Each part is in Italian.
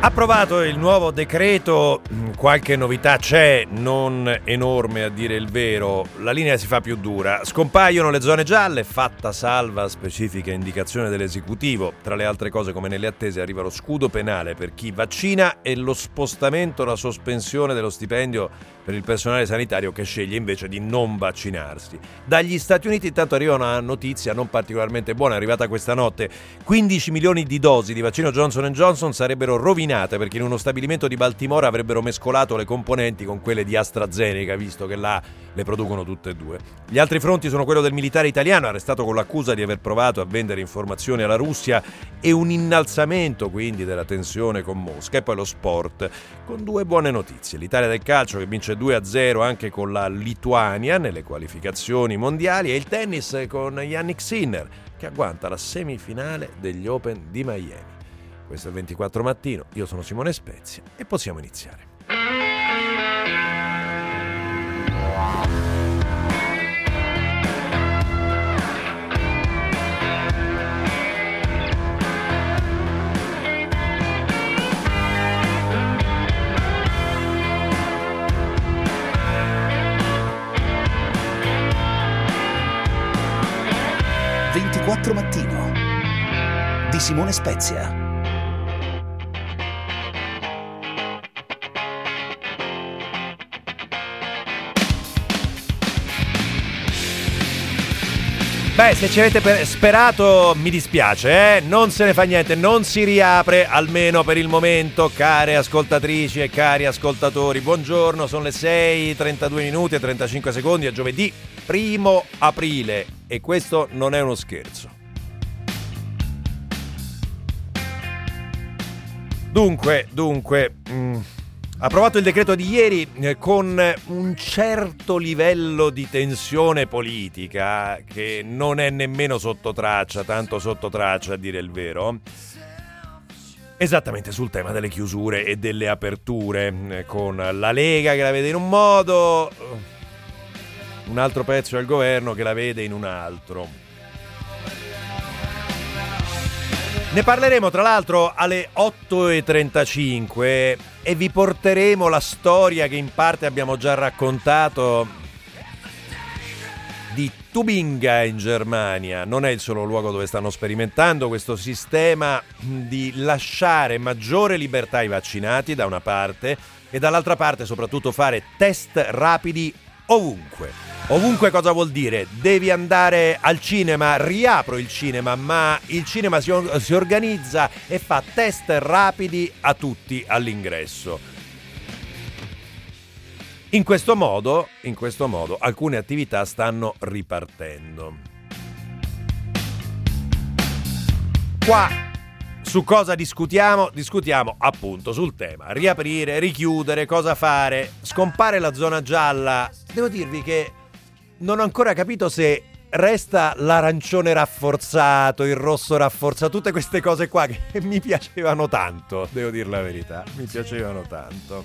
Approvato il nuovo decreto, mm, qualche novità c'è, non enorme a dire il vero, la linea si fa più dura. Scompaiono le zone gialle, fatta salva specifica indicazione dell'esecutivo. Tra le altre cose, come nelle attese, arriva lo scudo penale per chi vaccina e lo spostamento, la sospensione dello stipendio per il personale sanitario che sceglie invece di non vaccinarsi. Dagli Stati Uniti intanto arriva una notizia non particolarmente buona, arrivata questa notte. 15 milioni di dosi di vaccino Johnson Johnson sarebbero rovinate rovinate perché in uno stabilimento di Baltimora avrebbero mescolato le componenti con quelle di AstraZeneca, visto che là le producono tutte e due. Gli altri fronti sono quello del militare italiano, arrestato con l'accusa di aver provato a vendere informazioni alla Russia, e un innalzamento quindi della tensione con Mosca, e poi lo sport, con due buone notizie. L'Italia del calcio che vince 2-0 anche con la Lituania nelle qualificazioni mondiali, e il tennis con Yannick Sinner che agguanta la semifinale degli Open di Miami. Questo è il 24 mattino, io sono Simone Spezia e possiamo iniziare. mattino di Simone Spezia. Beh, se ci avete sperato, mi dispiace, eh? Non se ne fa niente, non si riapre almeno per il momento, care ascoltatrici e cari ascoltatori. Buongiorno, sono le 6, 32 minuti e 35 secondi, è giovedì 1 aprile e questo non è uno scherzo. Dunque, dunque... Mm Approvato il decreto di ieri eh, con un certo livello di tensione politica che non è nemmeno sotto traccia, tanto sotto traccia a dire il vero. Esattamente sul tema delle chiusure e delle aperture, eh, con la Lega che la vede in un modo, un altro pezzo del governo che la vede in un altro. Ne parleremo tra l'altro alle 8.35 e vi porteremo la storia che in parte abbiamo già raccontato di Tubinga in Germania. Non è il solo luogo dove stanno sperimentando questo sistema di lasciare maggiore libertà ai vaccinati da una parte e dall'altra parte soprattutto fare test rapidi ovunque. Ovunque cosa vuol dire? Devi andare al cinema, riapro il cinema, ma il cinema si, si organizza e fa test rapidi a tutti all'ingresso. In questo modo, in questo modo alcune attività stanno ripartendo. Qua su cosa discutiamo? Discutiamo appunto sul tema riaprire, richiudere, cosa fare. Scompare la zona gialla. Devo dirvi che non ho ancora capito se resta l'arancione rafforzato, il rosso rafforzato, tutte queste cose qua che mi piacevano tanto, devo dire la verità, mi piacevano tanto.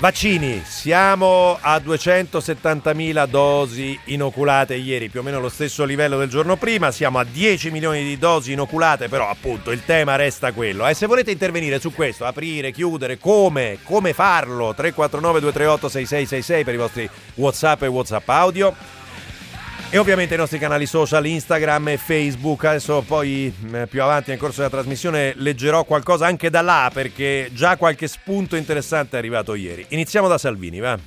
Vaccini, siamo a 270.000 dosi inoculate ieri, più o meno lo stesso livello del giorno prima, siamo a 10 milioni di dosi inoculate, però appunto il tema resta quello. E se volete intervenire su questo, aprire, chiudere, come, come farlo, 349 238 6666 per i vostri Whatsapp e Whatsapp audio. E ovviamente i nostri canali social Instagram e Facebook. Adesso poi mm, più avanti nel corso della trasmissione leggerò qualcosa anche da là perché già qualche spunto interessante è arrivato ieri. Iniziamo da Salvini, va.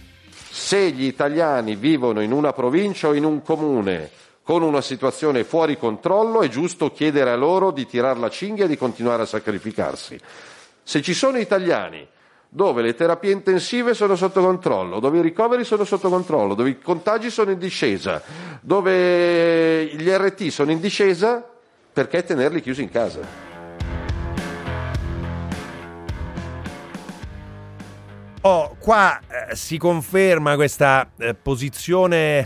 Se gli italiani vivono in una provincia o in un comune con una situazione fuori controllo è giusto chiedere a loro di tirare la cinghia e di continuare a sacrificarsi. Se ci sono italiani dove le terapie intensive sono sotto controllo, dove i ricoveri sono sotto controllo, dove i contagi sono in discesa, dove gli RT sono in discesa, perché tenerli chiusi in casa? Oh, qua eh, si conferma questa eh, posizione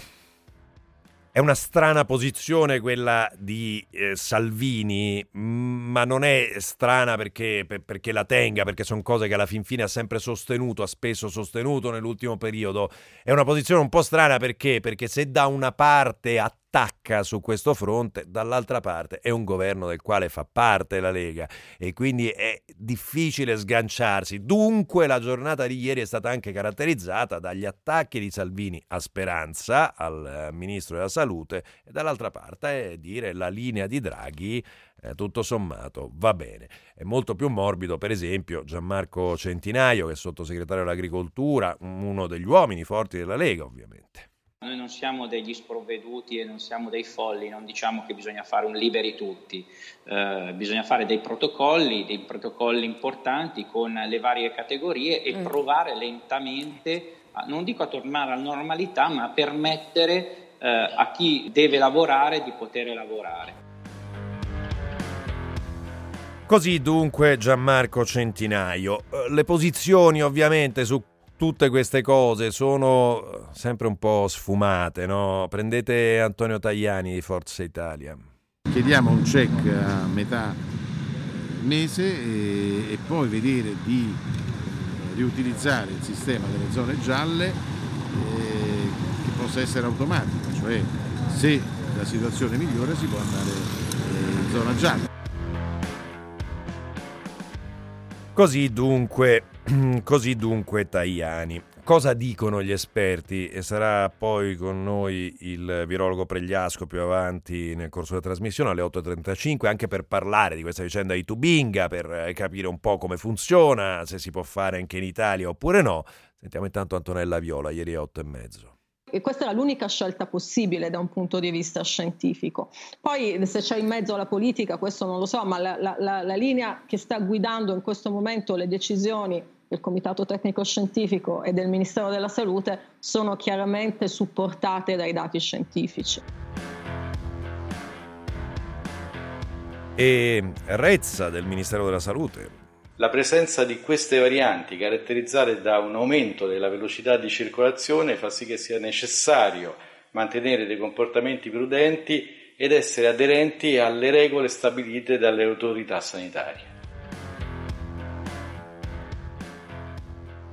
è una strana posizione quella di eh, Salvini, ma non è strana perché, per, perché la tenga, perché sono cose che alla fin fine ha sempre sostenuto, ha spesso sostenuto nell'ultimo periodo. È una posizione un po' strana perché, perché se da una parte attacca su questo fronte, dall'altra parte è un governo del quale fa parte la Lega e quindi è difficile sganciarsi. Dunque la giornata di ieri è stata anche caratterizzata dagli attacchi di Salvini a Speranza, al eh, ministro della Salute, e dall'altra parte è dire la linea di Draghi eh, tutto sommato va bene. È molto più morbido, per esempio, Gianmarco Centinaio, che è sottosegretario all'agricoltura, uno degli uomini forti della Lega, ovviamente. Noi non siamo degli sprovveduti e non siamo dei folli, non diciamo che bisogna fare un liberi tutti, eh, bisogna fare dei protocolli, dei protocolli importanti con le varie categorie e mm. provare lentamente, a, non dico a tornare alla normalità, ma a permettere eh, a chi deve lavorare di poter lavorare. Così dunque Gianmarco Centinaio. Eh, le posizioni ovviamente su tutte queste cose sono eh, sempre un po' sfumate, no? Prendete Antonio Tajani di Forza Italia. Chiediamo un check a metà mese e, e poi vedere di riutilizzare il sistema delle zone gialle eh, che possa essere automatico, cioè se la situazione migliora si può andare eh, in zona gialla. Così dunque, così dunque Tajani. Cosa dicono gli esperti? E sarà poi con noi il virologo Pregliasco più avanti nel corso della trasmissione alle 8.35, anche per parlare di questa vicenda di Tubinga, per eh, capire un po' come funziona, se si può fare anche in Italia oppure no. Sentiamo intanto Antonella Viola, ieri alle 8.30 e questa è l'unica scelta possibile da un punto di vista scientifico. Poi se c'è in mezzo la politica, questo non lo so, ma la, la, la linea che sta guidando in questo momento le decisioni del Comitato Tecnico Scientifico e del Ministero della Salute sono chiaramente supportate dai dati scientifici. E Rezza del Ministero della Salute la presenza di queste varianti, caratterizzate da un aumento della velocità di circolazione, fa sì che sia necessario mantenere dei comportamenti prudenti ed essere aderenti alle regole stabilite dalle autorità sanitarie.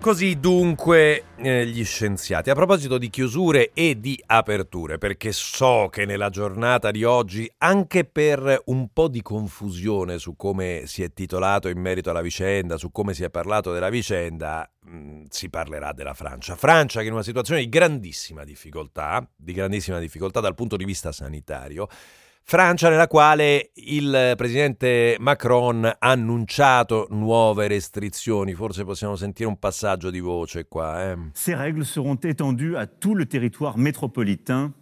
Così dunque eh, gli scienziati. A proposito di chiusure e di aperture, perché so che nella giornata di oggi, anche per un po' di confusione su come si è titolato in merito alla vicenda, su come si è parlato della vicenda, mh, mm, si parlerà della Francia. Francia che in una situazione di grandissima difficoltà, di grandissima difficoltà dal punto di vista sanitario, Francia nella quale il presidente Macron ha annunciato nuove restrizioni. Forse possiamo sentire un passaggio di voce qua. Eh. Ces règles seront étendues à tout le territoire métropolitain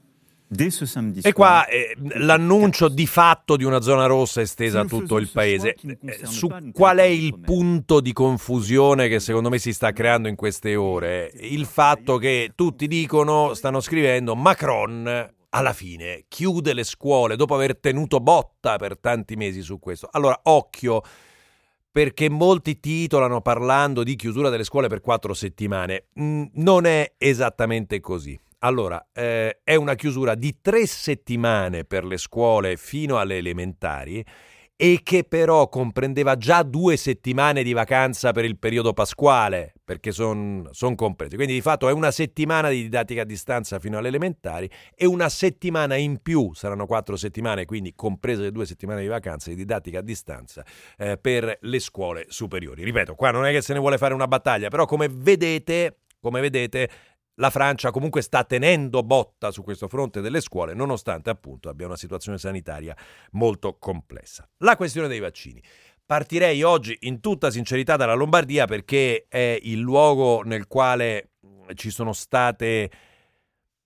e qua eh, l'annuncio di fatto di una zona rossa estesa a tutto il paese. Eh, su qual è il punto di confusione che secondo me si sta creando in queste ore? Il fatto che tutti dicono, stanno scrivendo Macron alla fine chiude le scuole dopo aver tenuto botta per tanti mesi su questo. Allora, occhio, perché molti titolano parlando di chiusura delle scuole per quattro settimane. Mm, non è esattamente così. Allora, eh, è una chiusura di tre settimane per le scuole fino alle elementari e che però comprendeva già due settimane di vacanza per il periodo pasquale, perché sono son compresi. Quindi di fatto è una settimana di didattica a distanza fino alle elementari e una settimana in più, saranno quattro settimane, quindi comprese le due settimane di vacanza di didattica a distanza eh, per le scuole superiori. Ripeto, qua non è che se ne vuole fare una battaglia, però come vedete, come vedete la Francia comunque sta tenendo botta su questo fronte delle scuole, nonostante appunto abbia una situazione sanitaria molto complessa. La questione dei vaccini. Partirei oggi in tutta sincerità dalla Lombardia perché è il luogo nel quale ci sono state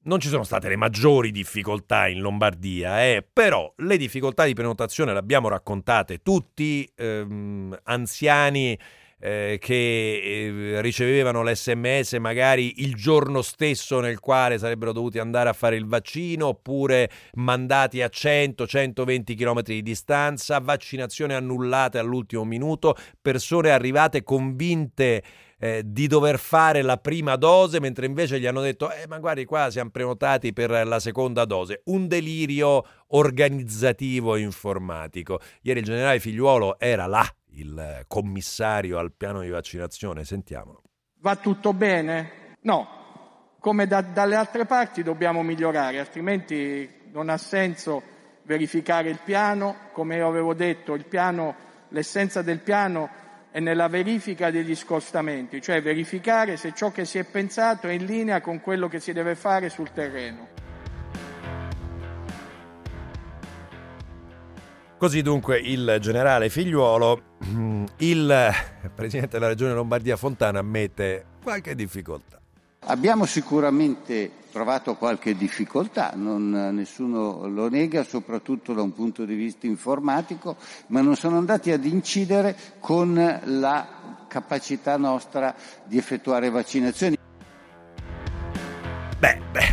non ci sono state le maggiori difficoltà in Lombardia, eh, però le difficoltà di prenotazione le abbiamo raccontate tutti, ehm, anziani eh, che eh, ricevevano l'SMS magari il giorno stesso nel quale sarebbero dovuti andare a fare il vaccino, oppure mandati a 100-120 km di distanza, vaccinazioni annullate all'ultimo minuto, persone arrivate convinte eh, di dover fare la prima dose, mentre invece gli hanno detto, eh, ma guardi qua siamo prenotati per la seconda dose. Un delirio organizzativo informatico. Ieri il generale Figliuolo era là, il commissario al piano di vaccinazione. Sentiamolo. Va tutto bene? No, come da, dalle altre parti dobbiamo migliorare, altrimenti non ha senso verificare il piano. Come avevo detto, piano, l'essenza del piano e nella verifica degli scostamenti, cioè verificare se ciò che si è pensato è in linea con quello che si deve fare sul terreno. Così dunque il generale Figliuolo, il presidente della regione Lombardia Fontana ammette qualche difficoltà. Abbiamo sicuramente trovato qualche difficoltà, non, nessuno lo nega, soprattutto da un punto di vista informatico, ma non sono andati ad incidere con la capacità nostra di effettuare vaccinazioni. Beh, beh,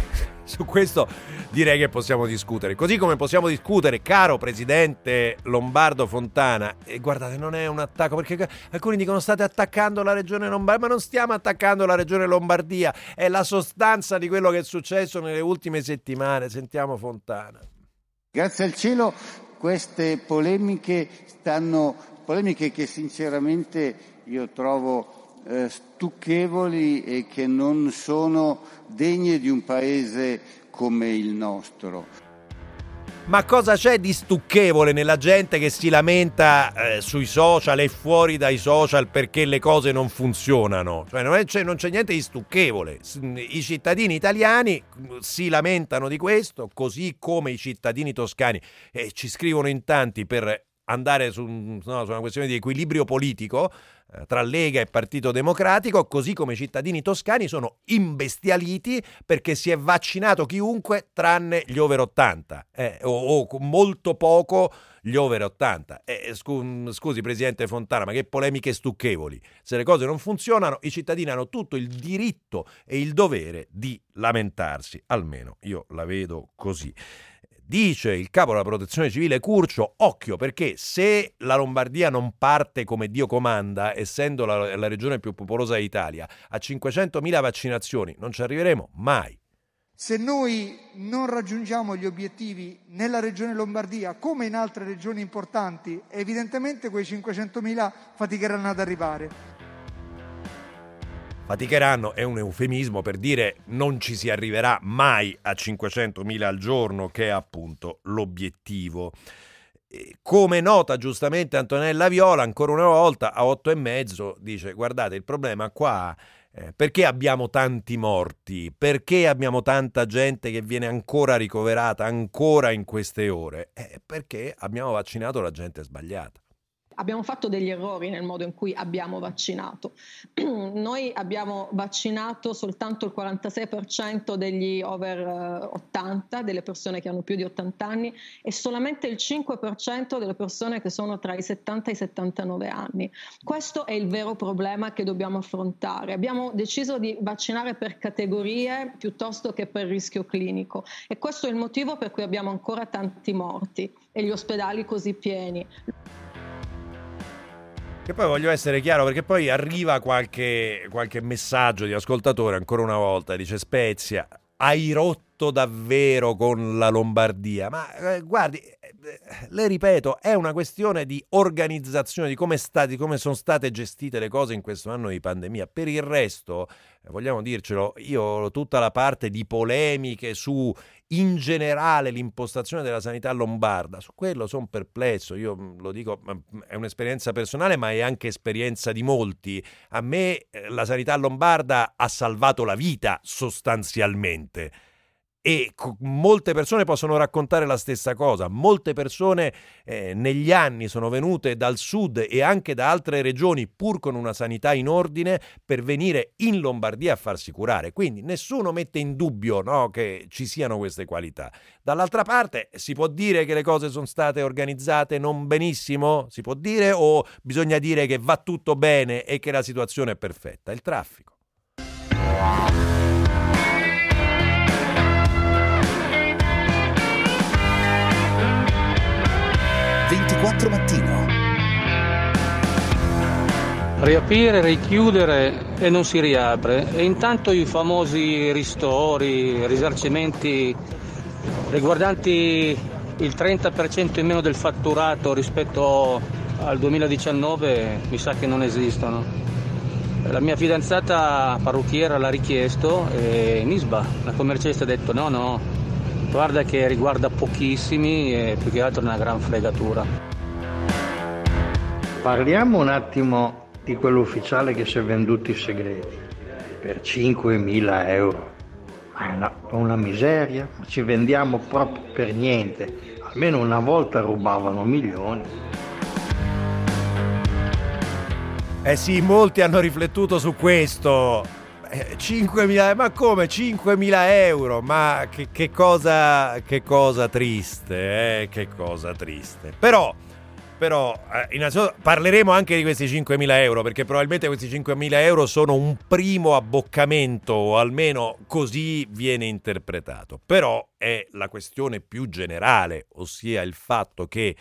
su questo direi che possiamo discutere. Così come possiamo discutere, caro presidente Lombardo Fontana, e guardate, non è un attacco, perché alcuni dicono state attaccando la regione Lombardia, ma non stiamo attaccando la regione Lombardia, è la sostanza di quello che è successo nelle ultime settimane. Sentiamo Fontana. Grazie al cielo queste polemiche stanno, polemiche che sinceramente io trovo eh, stucchevoli e che non sono degne di un paese come il nostro. Ma cosa c'è di stucchevole nella gente che si lamenta eh, sui social e fuori dai social perché le cose non funzionano? Cioè non, c'è, non, c'è, niente di stucchevole. I cittadini italiani mm, si lamentano di questo, così come i cittadini toscani. E ci scrivono in tanti per andare su, no, su una questione di equilibrio politico eh, tra Lega e Partito Democratico, così come i cittadini toscani sono imbestialiti perché si è vaccinato chiunque tranne gli over 80 eh, o, o, molto poco gli over 80. Eh, scu- scusi Presidente Fontana, ma che polemiche stucchevoli. Se le cose non funzionano, i cittadini hanno tutto il diritto e il dovere di lamentarsi, almeno io la vedo così. Dice il capo della protezione civile Curcio, occhio perché se la Lombardia non parte come Dio comanda, essendo la, la regione più popolosa d'Italia, a 500.000 vaccinazioni non ci arriveremo mai. Se noi non raggiungiamo gli obiettivi nella regione Lombardia come in altre regioni importanti, evidentemente quei 500.000 faticheranno ad arrivare. Faticheranno è un eufemismo per dire non ci si arriverà mai a 500.000 al giorno, che è appunto l'obiettivo. Come nota giustamente Antonella Viola, ancora una volta a otto e mezzo dice guardate il problema qua eh, perché abbiamo tanti morti? Perché abbiamo tanta gente che viene ancora ricoverata ancora in queste ore? Eh, perché abbiamo vaccinato la gente sbagliata. Abbiamo fatto degli errori nel modo in cui abbiamo vaccinato. Noi abbiamo vaccinato soltanto il 46% degli over 80, eh, delle persone che hanno più di 80 anni, e solamente il 5% delle persone che sono tra i 70 e i 79 anni. Questo è il vero problema che dobbiamo affrontare. Abbiamo deciso di vaccinare per categorie piuttosto che per rischio clinico e questo è il motivo per cui abbiamo ancora tanti morti e gli ospedali così pieni. Che poi voglio essere chiaro perché poi arriva qualche, qualche messaggio di ascoltatore ancora una volta, dice Spezia, hai rotto davvero con la Lombardia, ma eh, guardi, eh, le ripeto, è una questione di organizzazione, di come, sta, di come sono state gestite le cose in questo anno di pandemia. Per il resto, eh, vogliamo dircelo, io tutta la parte di polemiche su in generale l'impostazione della sanità lombarda, su quello sono perplesso, io mm, lo dico, mm, è un'esperienza personale ma è anche esperienza di molti. A me eh, la sanità lombarda ha salvato la vita sostanzialmente. E co- molte persone possono raccontare la stessa cosa. Molte persone eh, negli anni sono venute dal sud e anche da altre regioni pur con una sanità in ordine per venire in Lombardia a farsi curare. Quindi nessuno mette in dubbio no, che ci siano queste qualità. Dall'altra parte si può dire che le cose sono state organizzate non benissimo? Si può dire o bisogna dire che va tutto bene e che la situazione è perfetta? Il traffico. 24 mattino. Riaprire, richiudere e non si riapre. E intanto i famosi ristori, risarcimenti riguardanti il 30% in meno del fatturato rispetto al 2019 mi sa che non esistono. La mia fidanzata parrucchiera l'ha richiesto e Nisba, la commercialista, ha detto no, no, Guarda che riguarda pochissimi e più che altro una gran fregatura. Parliamo un attimo di quell'ufficiale che si è venduto i segreti per 5.000 euro. Ma è una, una miseria, ci vendiamo proprio per niente. Almeno una volta rubavano milioni. Eh sì, molti hanno riflettuto su questo. 5.000 ma come? 5.000 euro? Ma che, che, cosa che cosa triste eh? che cosa triste. Però però eh, parleremo anche di questi 5.000 euro perché probabilmente questi 5.000 euro sono un primo abboccamento o almeno così viene interpretato. Però è la questione più generale ossia il fatto che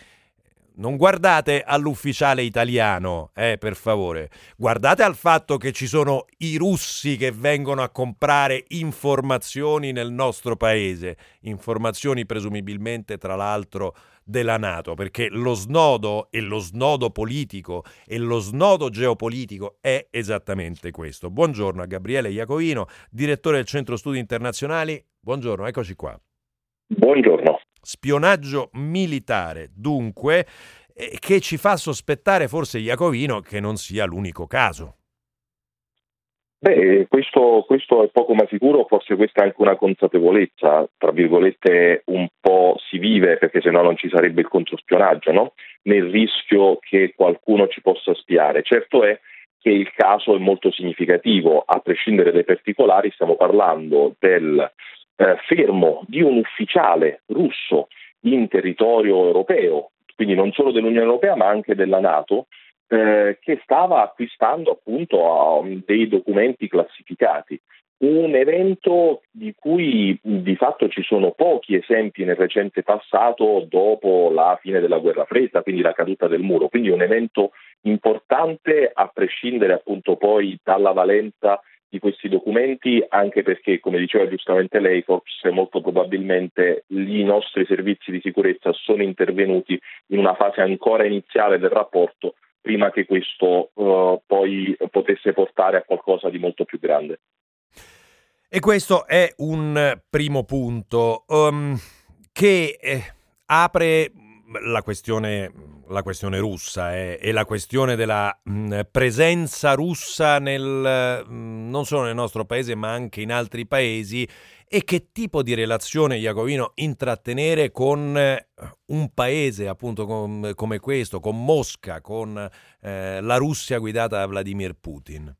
non guardate all'ufficiale italiano, eh, per favore. Guardate al fatto che ci sono i russi che vengono a comprare informazioni nel nostro paese, informazioni presumibilmente, tra l'altro, della Nato, perché lo snodo e lo snodo politico e lo snodo geopolitico è esattamente questo. Buongiorno a Gabriele Iacovino, direttore del Centro Studi Internazionali. Buongiorno, eccoci qua. Buongiorno. Spionaggio militare, dunque, eh, che ci fa sospettare forse Iacovino che non sia l'unico caso. Beh, questo, questo, è poco ma sicuro, forse questa è anche una consapevolezza, tra virgolette un po' si vive perché se no non ci sarebbe il controspionaggio, no? nel rischio che qualcuno ci possa spiare. Certo è che il caso è molto significativo, a prescindere dai particolari stiamo parlando del eh, fermo di un ufficiale russo in territorio europeo, quindi non solo dell'Unione Europea ma anche della Nato, eh, che stava acquistando appunto um, dei documenti classificati. Un evento di cui di fatto ci sono pochi esempi nel recente passato dopo la fine della guerra fredda, quindi la caduta del muro, quindi un evento importante a prescindere appunto poi dalla valenza di questi documenti, anche perché, come diceva giustamente lei, forse molto probabilmente i nostri servizi di sicurezza sono intervenuti in una fase ancora iniziale del rapporto prima che questo uh, poi potesse portare a qualcosa di molto più grande. E questo è un primo punto um, che eh, apre la questione, la questione russa eh, e la questione della mh, mm, presenza russa nel, mh, mm, non solo nel nostro paese ma anche in altri paesi e che tipo di relazione Iacovino intrattenere con eh, un paese appunto com, come questo, con Mosca, con eh, la Russia guidata da Vladimir Putin.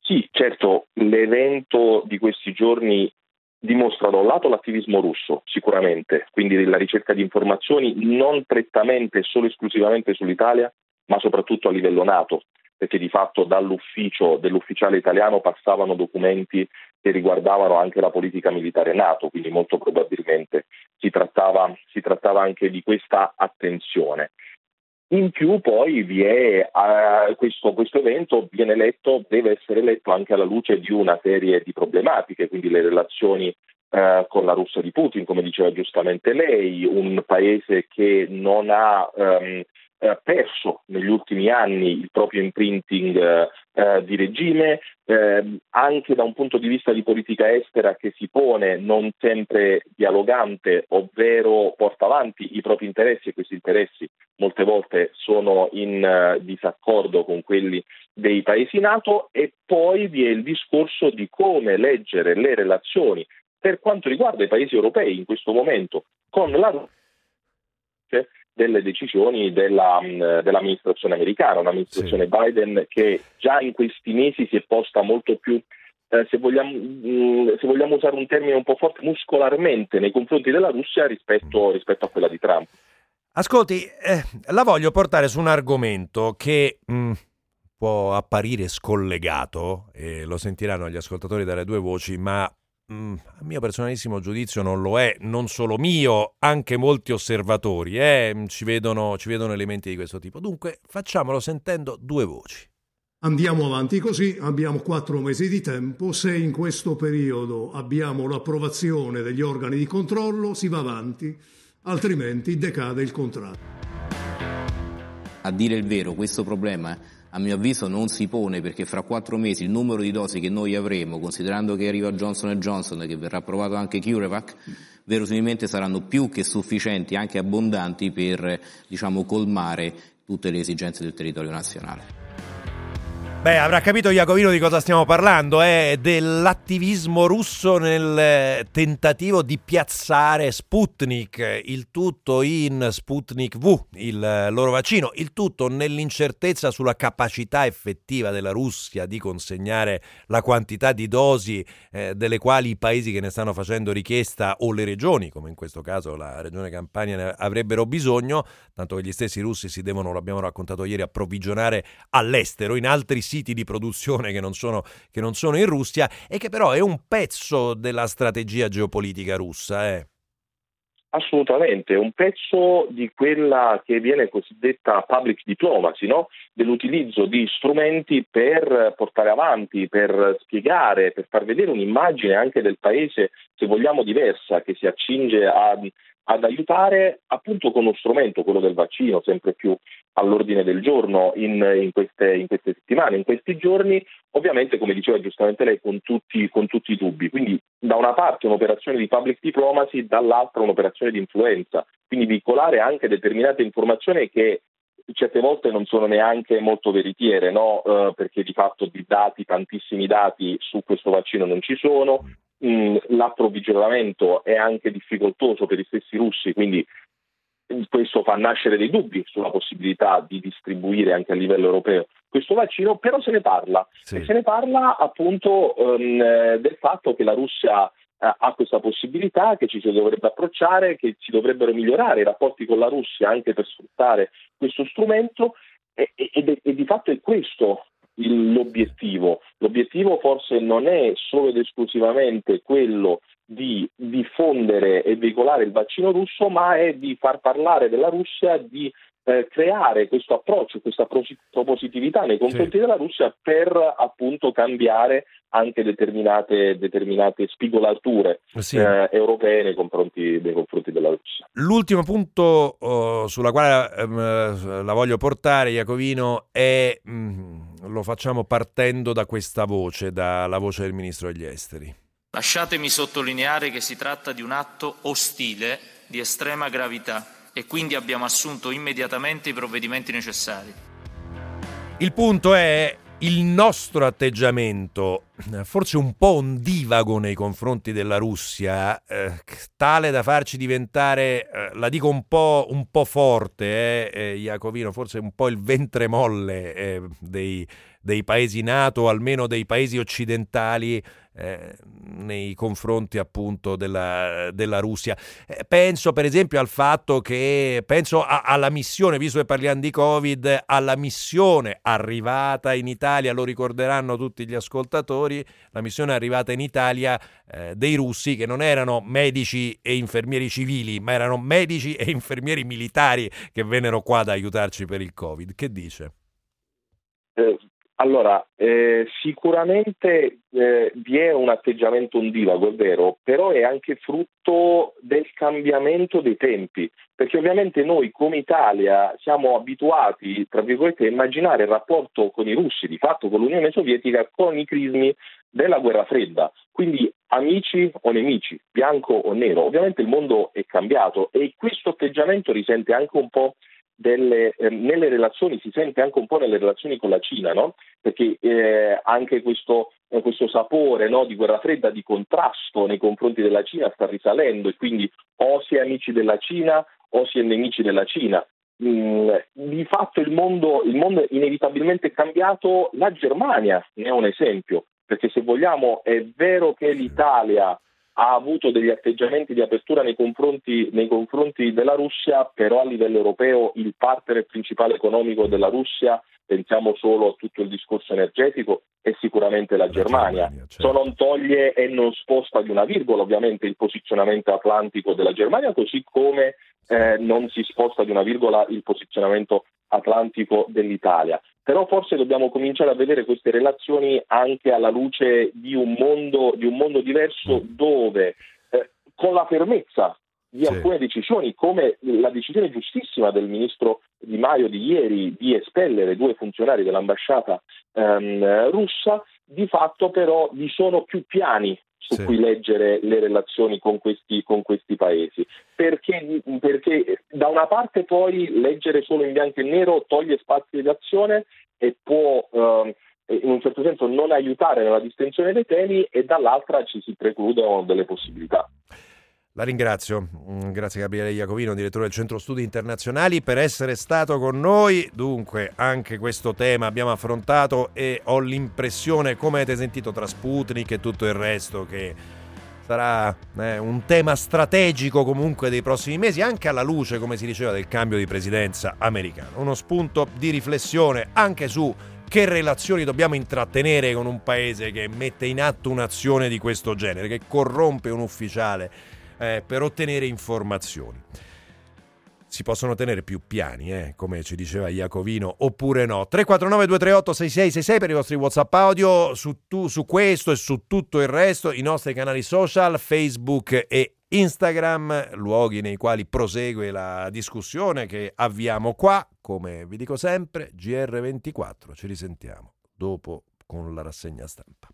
Sì, certo, l'evento di questi giorni dimostra da un lato l'attivismo russo, sicuramente, quindi la ricerca di informazioni non prettamente e solo esclusivamente sull'Italia, ma soprattutto a livello NATO, perché di fatto dall'ufficio dell'ufficiale italiano passavano documenti che riguardavano anche la politica militare NATO, quindi molto probabilmente si trattava, si trattava anche di questa attenzione. In più poi vi è uh, questo, questo, evento viene letto, deve essere letto anche alla luce di una serie di problematiche, quindi le relazioni uh, con la Russia di Putin, come diceva giustamente lei, un paese che non ha um, eh, perso negli ultimi anni il proprio imprinting eh, eh, di regime, eh, anche da un punto di vista di politica estera che si pone non sempre dialogante, ovvero porta avanti i propri interessi e questi interessi molte volte sono in uh, disaccordo con quelli dei paesi NATO e poi vi è il discorso di come leggere le relazioni per quanto riguarda i paesi europei in questo momento, con la delle decisioni della, dell'amministrazione americana, un'amministrazione sì. Biden che già in questi mesi si è posta molto più eh, se, vogliamo, mh, se, vogliamo, usare un termine un po' forte, muscolarmente nei confronti della Russia rispetto, rispetto a quella di Trump. Ascolti, eh, la voglio portare su un argomento che mh, può apparire scollegato, e lo sentiranno gli ascoltatori dalle due voci, ma mh, a mio personalissimo giudizio non lo è, non solo mio, anche molti osservatori eh, ci, vedono, ci vedono elementi di questo tipo. Dunque facciamolo sentendo due voci. Andiamo avanti così, abbiamo quattro mesi di tempo, se in questo periodo abbiamo l'approvazione degli organi di controllo si va avanti, altrimenti decade il contratto. A dire il vero, questo problema a mio avviso non si pone perché fra quattro mesi il numero di dosi che noi avremo, considerando che arriva Johnson Johnson e che verrà approvato anche CureVac, verosimilmente saranno più che sufficienti, anche abbondanti per diciamo, colmare tutte le esigenze del territorio nazionale. Beh, avrà capito Iacovino di cosa stiamo parlando, è eh? dell'attivismo russo nel tentativo di piazzare Sputnik, il tutto in Sputnik V, il loro vaccino, il tutto nell'incertezza sulla capacità effettiva della Russia di consegnare la quantità di dosi eh, delle quali i paesi che ne stanno facendo richiesta o le regioni, come in questo caso la regione Campania, ne avrebbero bisogno, tanto che gli stessi russi si devono, lo abbiamo raccontato ieri, approvvigionare all'estero, in altri siti di produzione che non, sono, che non sono in Russia e che però è un pezzo della strategia geopolitica russa. Eh. Assolutamente, un pezzo di quella che viene cosiddetta public diplomacy, no? dell'utilizzo di strumenti per portare avanti, per spiegare, per far vedere un'immagine anche del paese, se vogliamo diversa, che si accinge a ad aiutare appunto con uno strumento, quello del vaccino, sempre più all'ordine del giorno in, in, queste, in queste, settimane, in questi giorni, ovviamente come diceva giustamente lei con tutti, con tutti i dubbi. Quindi da una parte un'operazione di public diplomacy, dall'altra un'operazione di influenza, quindi vincolare anche determinate informazioni che certe volte non sono neanche molto veritiere, no? eh, perché di fatto di dati, tantissimi dati su questo vaccino non ci sono, mm, l'approvvigionamento è anche difficoltoso per i stessi russi, quindi questo fa nascere dei dubbi sulla possibilità di distribuire anche a livello europeo questo vaccino, però se ne parla sì. e se ne parla appunto um, del fatto che la Russia ha questa possibilità, che ci si dovrebbe approcciare, che si dovrebbero migliorare i rapporti con la Russia anche per sfruttare questo strumento e, e, e di fatto è questo l'obiettivo. L'obiettivo forse non è solo ed esclusivamente quello di diffondere e veicolare il vaccino russo, ma è di far parlare della Russia, di eh, creare questo approccio, questa propositività nei confronti sì. della Russia per appunto cambiare anche determinate, determinate spigolature sì. eh, europee nei confronti, nei confronti, della Russia. L'ultimo punto oh, sulla quale ehm, la voglio portare, Iacovino, è mh, mm, lo facciamo partendo da questa voce, dalla voce del Ministro degli Esteri. Lasciatemi sottolineare che si tratta di un atto ostile di estrema gravità e quindi abbiamo assunto immediatamente i provvedimenti necessari. Il punto è il nostro atteggiamento, forse un po' ondivago nei confronti della Russia, eh, tale da farci diventare, eh, la dico un po', un po forte, eh, eh, Iacovino, forse un po' il ventre molle eh, dei, dei paesi NATO, almeno dei paesi occidentali, eh, nei confronti appunto della, della Russia. Eh, penso per esempio al fatto che, penso a, alla missione, visto che parliamo di Covid, alla missione arrivata in Italia, lo ricorderanno tutti gli ascoltatori, la missione arrivata in Italia eh, dei russi che non erano medici e infermieri civili, ma erano medici e infermieri militari che vennero qua ad aiutarci per il Covid. Che dice? Eh, allora, eh, sicuramente eh, vi è un atteggiamento ondivago, è vero, però è anche frutto del cambiamento dei tempi, perché ovviamente noi come Italia siamo abituati, tra virgolette, a immaginare il rapporto con i russi, di fatto con l'Unione Sovietica, con i crismi della guerra fredda, quindi amici o nemici, bianco o nero. Ovviamente il mondo è cambiato e questo atteggiamento risente anche un po' delle, eh, nelle relazioni, si sente anche un po' nelle relazioni con la Cina, no? perché eh, anche questo, eh, questo sapore no, di guerra fredda, di contrasto nei confronti della Cina sta risalendo e quindi o si è amici della Cina o si è nemici della Cina. Mm, di fatto il mondo, il mondo è inevitabilmente cambiato, la Germania ne è un esempio, perché se vogliamo è vero che l'Italia ha avuto degli atteggiamenti di apertura nei confronti, nei confronti, della Russia, però a livello europeo il partner principale economico della Russia, pensiamo solo a tutto il discorso energetico, è sicuramente la, Germania. Germania certo. Ciò non toglie e non sposta di una virgola ovviamente il posizionamento atlantico della Germania, così come eh, non si sposta di una virgola il posizionamento atlantico dell'Italia. Però forse dobbiamo cominciare a vedere queste relazioni anche alla luce di un mondo, di un mondo diverso dove eh, con la fermezza di sì. alcune decisioni, come la decisione giustissima del ministro Di Maio di ieri di espellere due funzionari dell'ambasciata ehm, russa, di fatto però vi sono più piani su sì. cui leggere le relazioni con questi, con questi paesi. Perché, perché, da una parte poi leggere solo in bianco e nero toglie spazi di azione e può eh, in un certo senso non aiutare nella distensione dei temi e dall'altra ci si precludono delle possibilità. La ringrazio, mm, grazie Gabriele Iacovino, direttore del Centro Studi Internazionali, per essere stato con noi. Dunque, anche questo tema abbiamo affrontato e ho l'impressione, come avete sentito tra Sputnik e tutto il resto, che sarà eh, un tema strategico comunque dei prossimi mesi, anche alla luce, come si diceva, del cambio di presidenza americano. Uno spunto di riflessione anche su che relazioni dobbiamo intrattenere con un paese che mette in atto un'azione di questo genere, che corrompe un ufficiale eh, per ottenere informazioni. Si possono tenere più piani, eh, come ci diceva Iacovino, oppure no. 349 238 6666 per i vostri WhatsApp audio su, tu, su questo e su tutto il resto, i nostri canali social, Facebook e Instagram, luoghi nei quali prosegue la discussione che avviamo qua. Come vi dico sempre, GR24. Ci risentiamo dopo con la rassegna stampa.